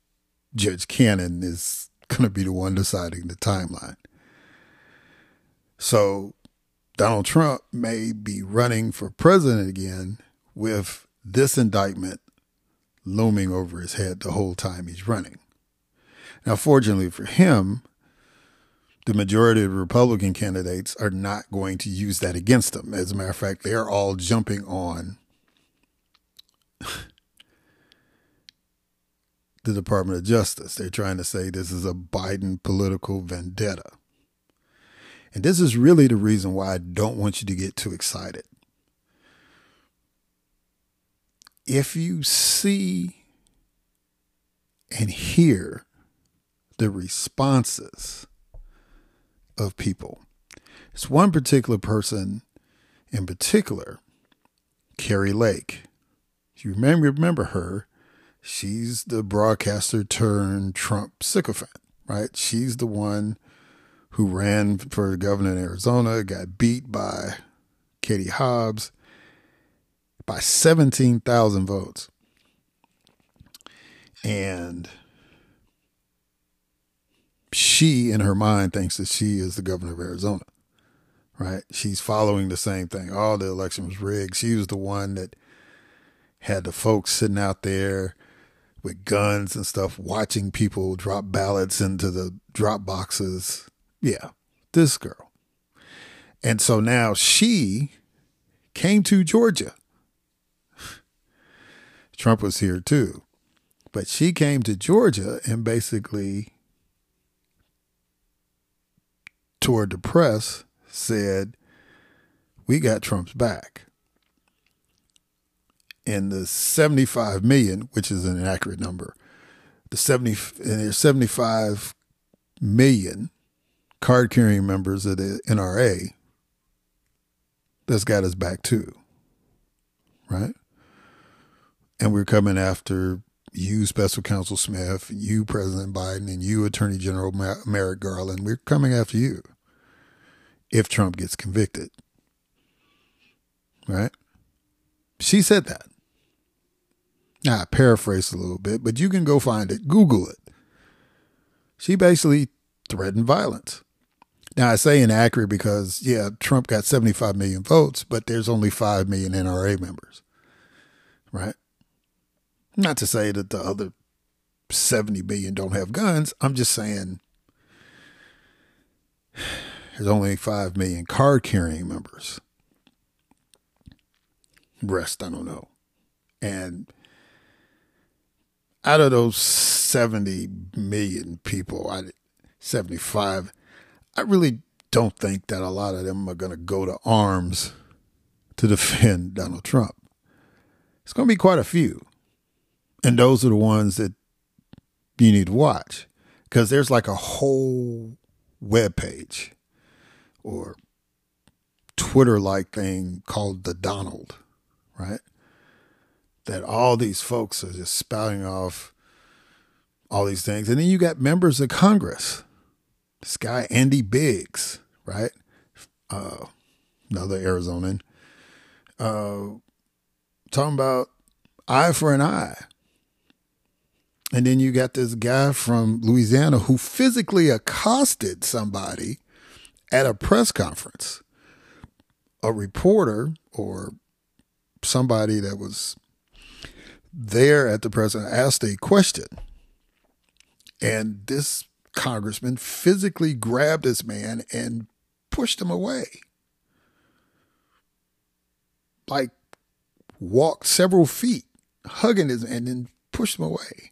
Judge Cannon is going to be the one deciding the timeline. So Donald Trump may be running for president again with this indictment looming over his head the whole time he's running. Now, fortunately for him, the majority of Republican candidates are not going to use that against him. As a matter of fact, they are all jumping on the Department of Justice. They're trying to say this is a Biden political vendetta. And this is really the reason why I don't want you to get too excited. If you see and hear the responses of people, it's one particular person in particular, Kari Lake. You remember, remember her, she's the broadcaster turned Trump sycophant, right? She's the one who ran for governor in Arizona, got beat by Katie Hobbs by 17,000 votes. And she, in her mind, thinks that she is the governor of Arizona, right? She's following the same thing. All oh, the election was rigged. She was the one that had the folks sitting out there with guns and stuff, watching people drop ballots into the drop boxes. Yeah, this girl. And so now she came to Georgia. (sighs) Trump was here too. But she came to Georgia and basically, toward the press, said, We got Trump's back and the 75 million, which is an inaccurate number, the 70 and there's 75 million card carrying members of the NRA that's got us back too. Right? And we're coming after you, Special Counsel Smith, you, President Biden, and you, Attorney General Merrick Garland. We're coming after you if Trump gets convicted. Right? She said that. I paraphrase a little bit, but you can go find it. Google it. She basically threatened violence. Now, I say inaccurate because, yeah, Trump got 75 million votes, but there's only 5 million NRA members, right? Not to say that the other 70 million don't have guns. I'm just saying there's only 5 million card carrying members. Rest, I don't know. And out of those 70 million people, I, 75, I really don't think that a lot of them are going to go to arms to defend (laughs) Donald Trump. It's going to be quite a few. And those are the ones that you need to watch because there's like a whole web page or Twitter like thing called the Donald, right? That all these folks are just spouting off all these things. And then you got members of Congress. This guy, Andy Biggs, right? Uh, another Arizonan. Uh, talking about eye for an eye. And then you got this guy from Louisiana who physically accosted somebody at a press conference. A reporter or somebody that was there at the president asked a question. And this congressman physically grabbed this man and pushed him away. Like walked several feet, hugging his and then pushed him away.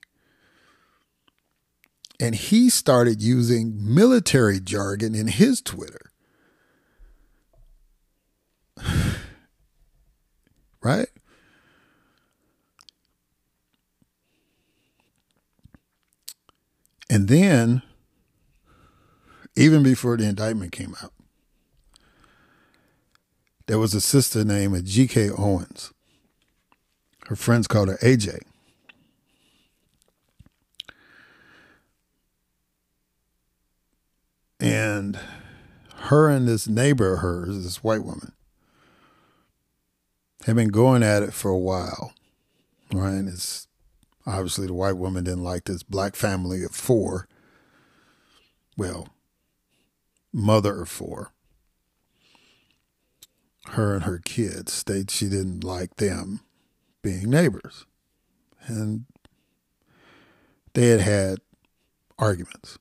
And he started using military jargon in his Twitter. (sighs) right? And then, even before the indictment came out, there was a sister named Ajike Owens. Her friends called her AJ. And her and this neighbor of hers, this white woman, had been going at it for a while. Right? It's Obviously, the white woman didn't like this black family of four. Well, mother of four. Her and her kids. They, she didn't like them being neighbors. and they had had arguments.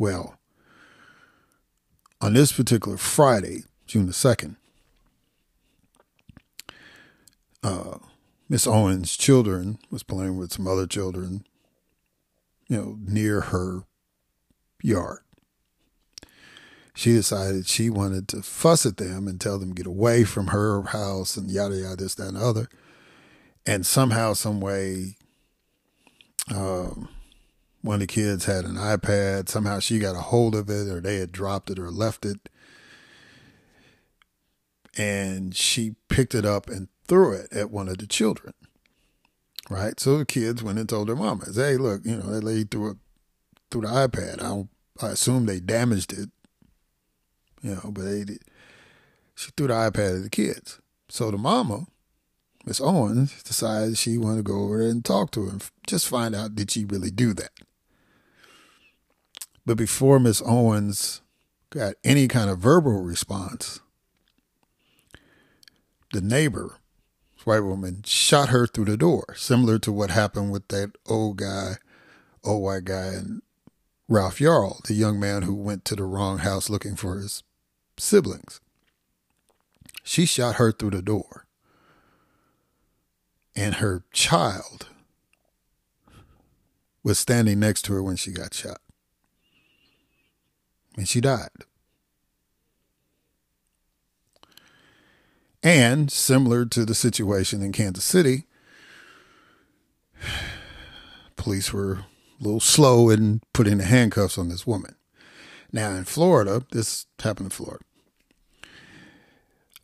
Well, on this particular Friday, June the 2nd, uh, Miss Owens' children was playing with some other children, you know, near her yard. She decided she wanted to fuss at them and tell them get away from her house and yada yada this that and the other. And somehow, some way, um, one of the kids had an iPad. Somehow she got a hold of it, or they had dropped it or left it. And she picked it up and threw it at one of the children. Right. So the kids went and told their mama, "Hey, look, you know, that lady threw it through the iPad. I I assume they damaged it, you know, but they did. She threw the iPad at the kids. So the mama, Miss Owens, decided she wanted to go over there and talk to her and just find out did she really do that. But before Miss Owens got any kind of verbal response, the neighbor, white woman, shot her through the door, similar to what happened with that old guy, old white guy, and Ralph Yarl, the young man who went to the wrong house looking for his siblings. She shot her through the door. And her child was standing next to her when she got shot and she died. And similar to the situation in Kansas City, (sighs) police were a little slow in putting the handcuffs on this woman. Now, in Florida, this happened in Florida,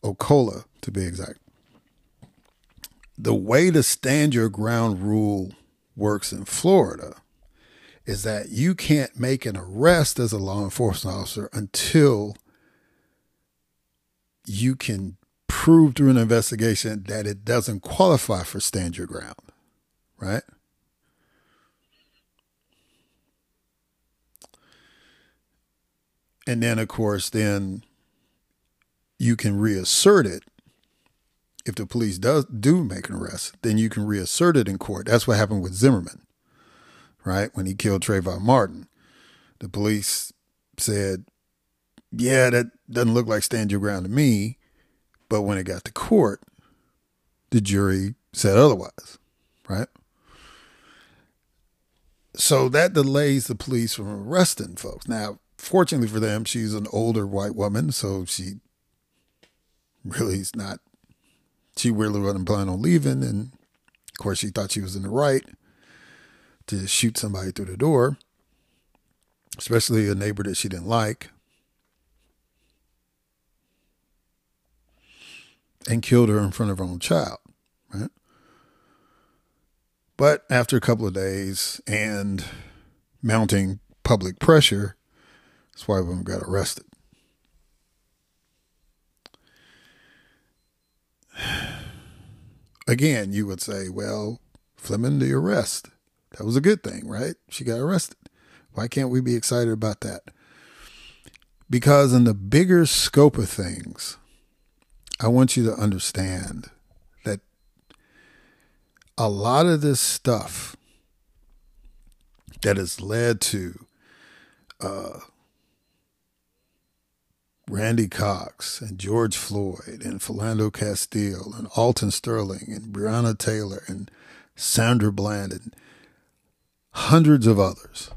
Ocala to be exact. The way the stand your ground rule works in Florida is that you can't make an arrest as a law enforcement officer until you can prove through an investigation that it doesn't qualify for stand your ground, right? And then, of course, then you can reassert it. If the police does do make an arrest, then you can reassert it in court. That's what happened with Zimmerman right? When he killed Trayvon Martin. The police said, yeah, that doesn't look like stand your ground to me. But when it got to court, the jury said otherwise, right? So that delays the police from arresting folks. Now, fortunately for them, she's an older white woman, so she really is not, she really wasn't planning on leaving. And of course, she thought she was in the right to shoot somebody through the door, especially a neighbor that she didn't like, and killed her in front of her own child, right? But after a couple of days and mounting public pressure, this white woman got arrested. (sighs) Again, you would say, well, Fleming, the arrest. That was a good thing, right? She got arrested. Why can't we be excited about that? Because, in the bigger scope of things, I want you to understand that a lot of this stuff that has led to uh, Randy Cox and George Floyd and Philando Castile and Alton Sterling and Breonna Taylor and Sandra Bland and hundreds of others,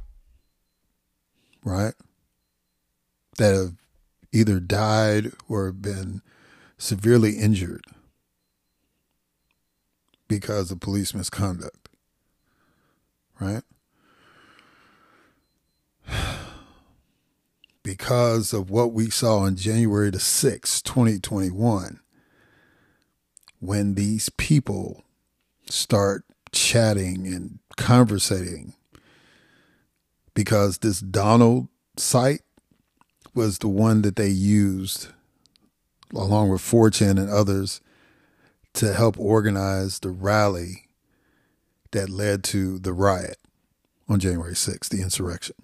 right? That have either died or been severely injured because of police misconduct, right? (sighs) Because of what we saw on January the 6th, 2021, when these people start chatting and conversating because this Donald site was the one that they used along with 4chan and others to help organize the rally that led to the riot on January 6th, the insurrection.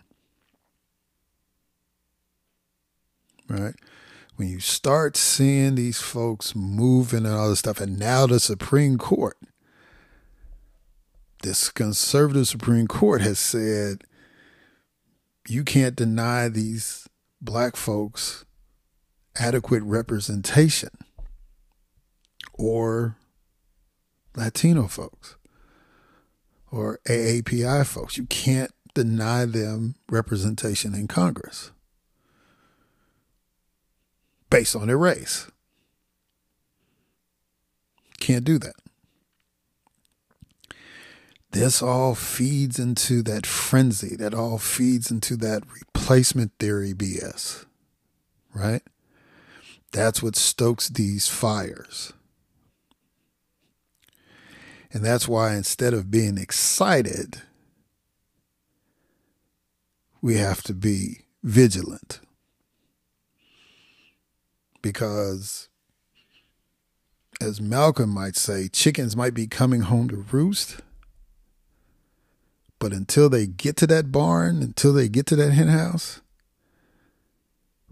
Right? When you start seeing these folks moving and all this stuff, and now the Supreme Court this conservative Supreme Court has said you can't deny these black folks adequate representation or Latino folks or AAPI folks. You can't deny them representation in Congress based on their race. Can't do that. This all feeds into that frenzy, that all feeds into that replacement theory BS, right? That's what stokes these fires. And that's why instead of being excited, we have to be vigilant. Because, as Malcolm might say, chickens might be coming home to roost. But until they get to that barn, until they get to that hen house,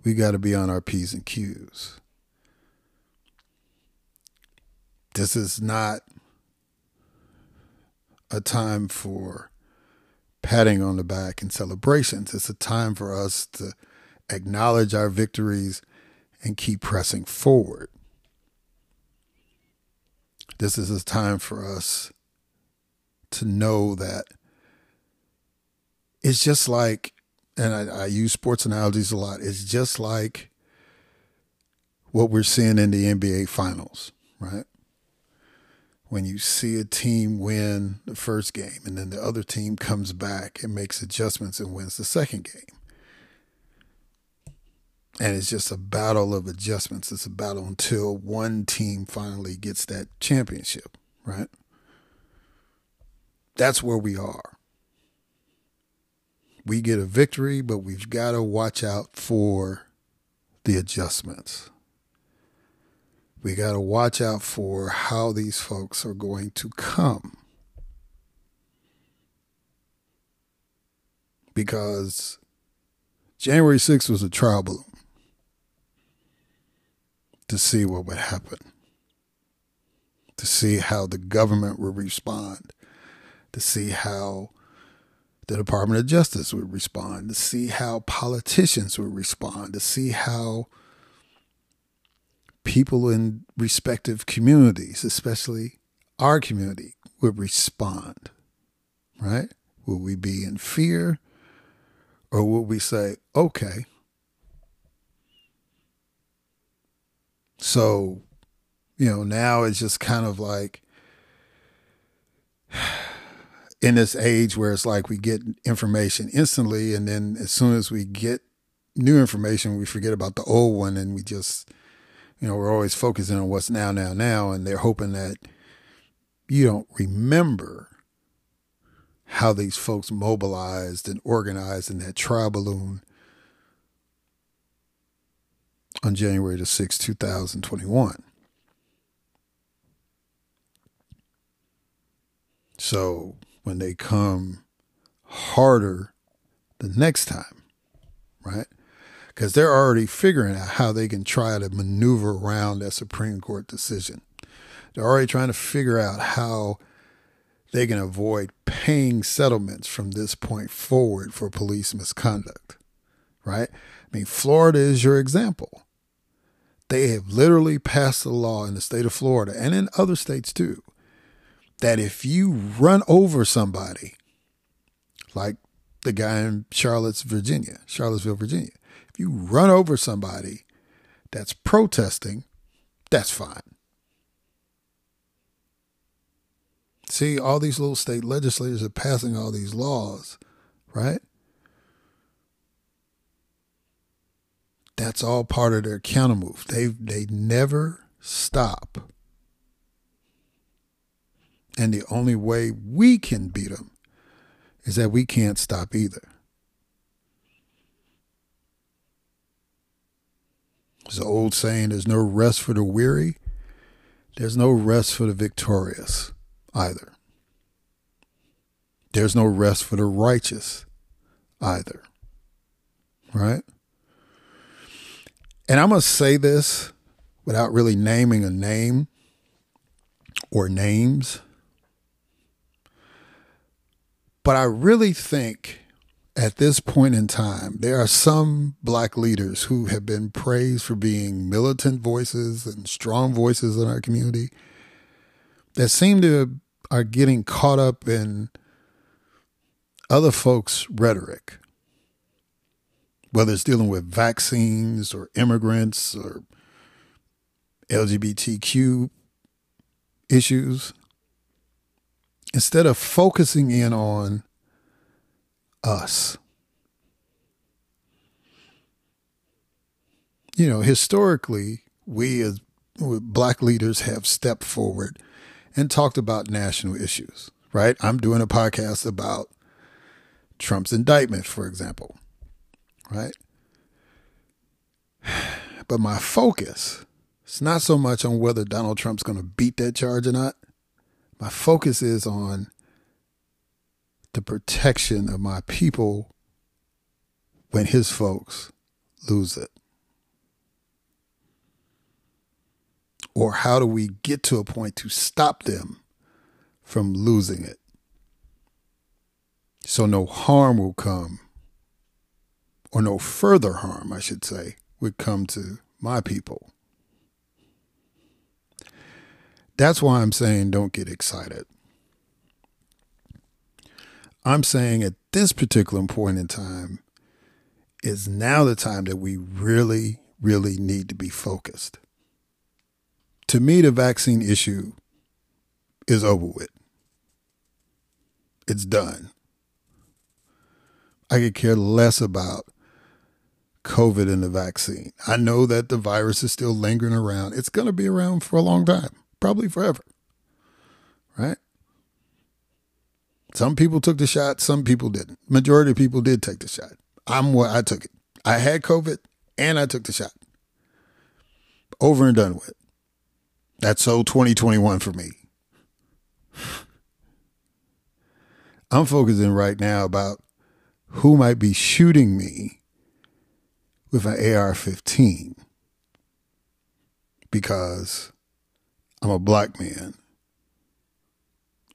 we got to be on our P's and Q's. This is not a time for patting on the back and celebrations. It's a time for us to acknowledge our victories and keep pressing forward. This is a time for us to know that it's just like, and I, I use sports analogies a lot, it's just like what we're seeing in the NBA finals, right? when you see a team win the first game and then the other team comes back and makes adjustments and wins the second game. And it's just a battle of adjustments. It's a battle until one team finally gets that championship, right? That's where we are. We get a victory, but we've got to watch out for the adjustments we got to watch out for how these folks are going to come. Because January 6th was a trial balloon to see what would happen, to see how the government would respond, to see how the Department of Justice would respond, to see how politicians would respond, to see how people in respective communities, especially our community, would respond, right? Will we be in fear or will we say, okay? So, you know, now it's just kind of like in this age where it's like we get information instantly, and then as soon as we get new information, we forget about the old one and we just you know, we're always focusing on what's now, now, now, and they're hoping that you don't remember how these folks mobilized and organized in that trial balloon on January the 6th, 2021. So when they come harder the next time, right? because they're already figuring out how they can try to maneuver around that Supreme Court decision. They're already trying to figure out how they can avoid paying settlements from this point forward for police misconduct, right? I mean, Florida is your example. They have literally passed a law in the state of Florida and in other states too that if you run over somebody, like the guy in Charlottes, Virginia, Charlottesville, Virginia, if you run over somebody that's protesting, that's fine. See, all these little state legislators are passing all these laws, right? That's all part of their counter move. They they never stop. And the only way we can beat them is that we can't stop either. There's an old saying there's no rest for the weary, there's no rest for the victorious either. There's no rest for the righteous either. Right? And I must say this without really naming a name or names. But I really think at this point in time, there are some black leaders who have been praised for being militant voices and strong voices in our community that seem to are getting caught up in other folks' rhetoric, whether it's dealing with vaccines or immigrants or LGBTQ issues, instead of focusing in on us. You know, historically, we as black leaders have stepped forward and talked about national issues, right? I'm doing a podcast about Trump's indictment, for example, right? (sighs) But my focus is not so much on whether Donald Trump's going to beat that charge or not. My focus is on the protection of my people when his folks lose it? Or how do we get to a point to stop them from losing it? So no harm will come, or no further harm, I should say, would come to my people. That's why I'm saying don't get excited. I'm saying at this particular point in time is now the time that we really, really need to be focused. To me, the vaccine issue is over with. It's done. I could care less about COVID and the vaccine. I know that the virus is still lingering around. It's going to be around for a long time, probably forever. Right? Some people took the shot, some people didn't. Majority of people did take the shot. I'm what I took it. I had COVID and I took the shot. Over and done with. That's so 2021 for me. (sighs) I'm focusing right now about who might be shooting me with an AR 15 because I'm a black man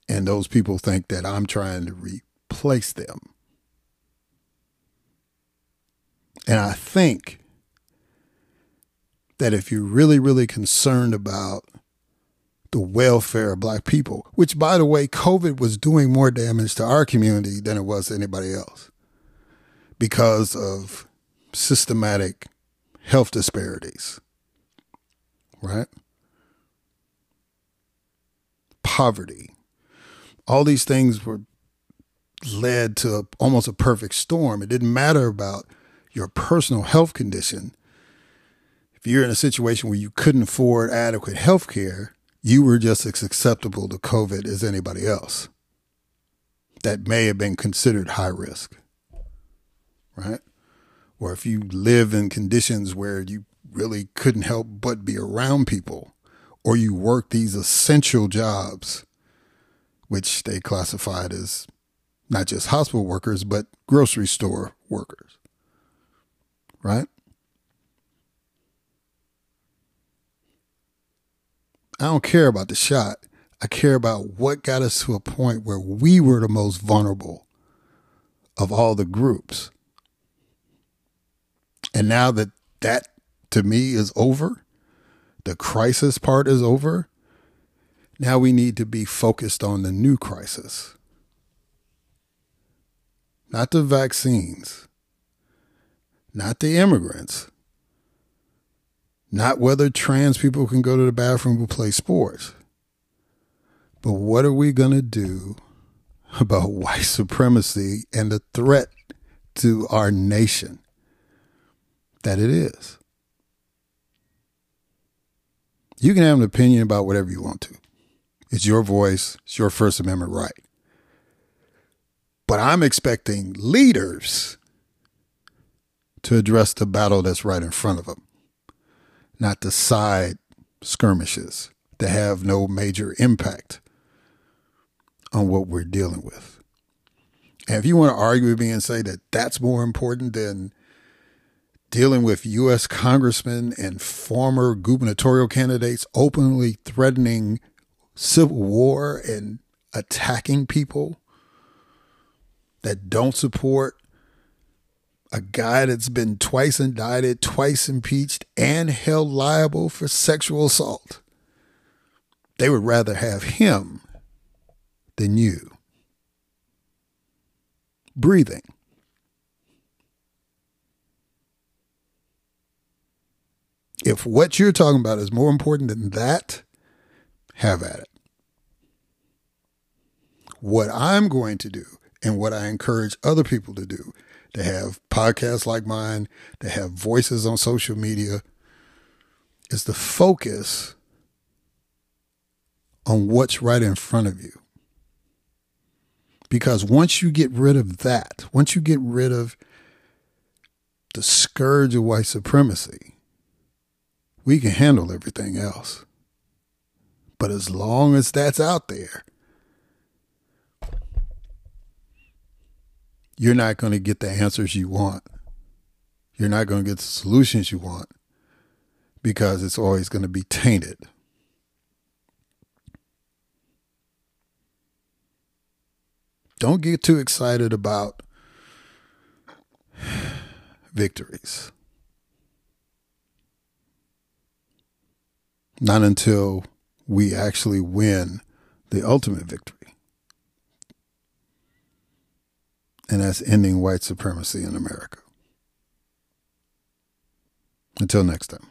and those people think that I'm trying to replace them. And I think that if you're really, really concerned about the welfare of black people, which by the way, COVID was doing more damage to our community than it was to anybody else because of systematic health disparities, right? Poverty, all these things were led to a, almost a perfect storm. It didn't matter about your personal health condition. If you're in a situation where you couldn't afford adequate health care, you were just as susceptible to COVID as anybody else. That may have been considered high risk, right? Or if you live in conditions where you really couldn't help but be around people, or you work these essential jobs which they classified as not just hospital workers, but grocery store workers. Right? I don't care about the shot. I care about what got us to a point where we were the most vulnerable of all the groups. And now that that to me is over, the crisis part is over, now we need to be focused on the new crisis, not the vaccines, not the immigrants, not whether trans people can go to the bathroom or play sports. But what are we going to do (laughs) about white supremacy and the threat to our nation that it is? You can have an opinion about whatever you want to. It's your voice, it's your First Amendment right. But I'm expecting leaders to address the battle that's right in front of them, not the side skirmishes that have no major impact on what we're dealing with. And if you want to argue with me and say that that's more important than dealing with U.S. congressmen and former gubernatorial candidates openly threatening civil war and attacking people that don't support a guy that's been twice indicted, twice impeached, and held liable for sexual assault. They would rather have him than you. Breathing. If what you're talking about is more important than that, have at it. What I'm going to do and what I encourage other people to do to have podcasts like mine, to have voices on social media, is to focus on what's right in front of you. Because once you get rid of that, once you get rid of the scourge of white supremacy, we can handle everything else. But as long as that's out there, you're not going to get the answers you want. You're not going to get the solutions you want because it's always going to be tainted. Don't get too excited about (sighs) victories. Not until we actually win the ultimate victory. And that's ending white supremacy in America. Until next time.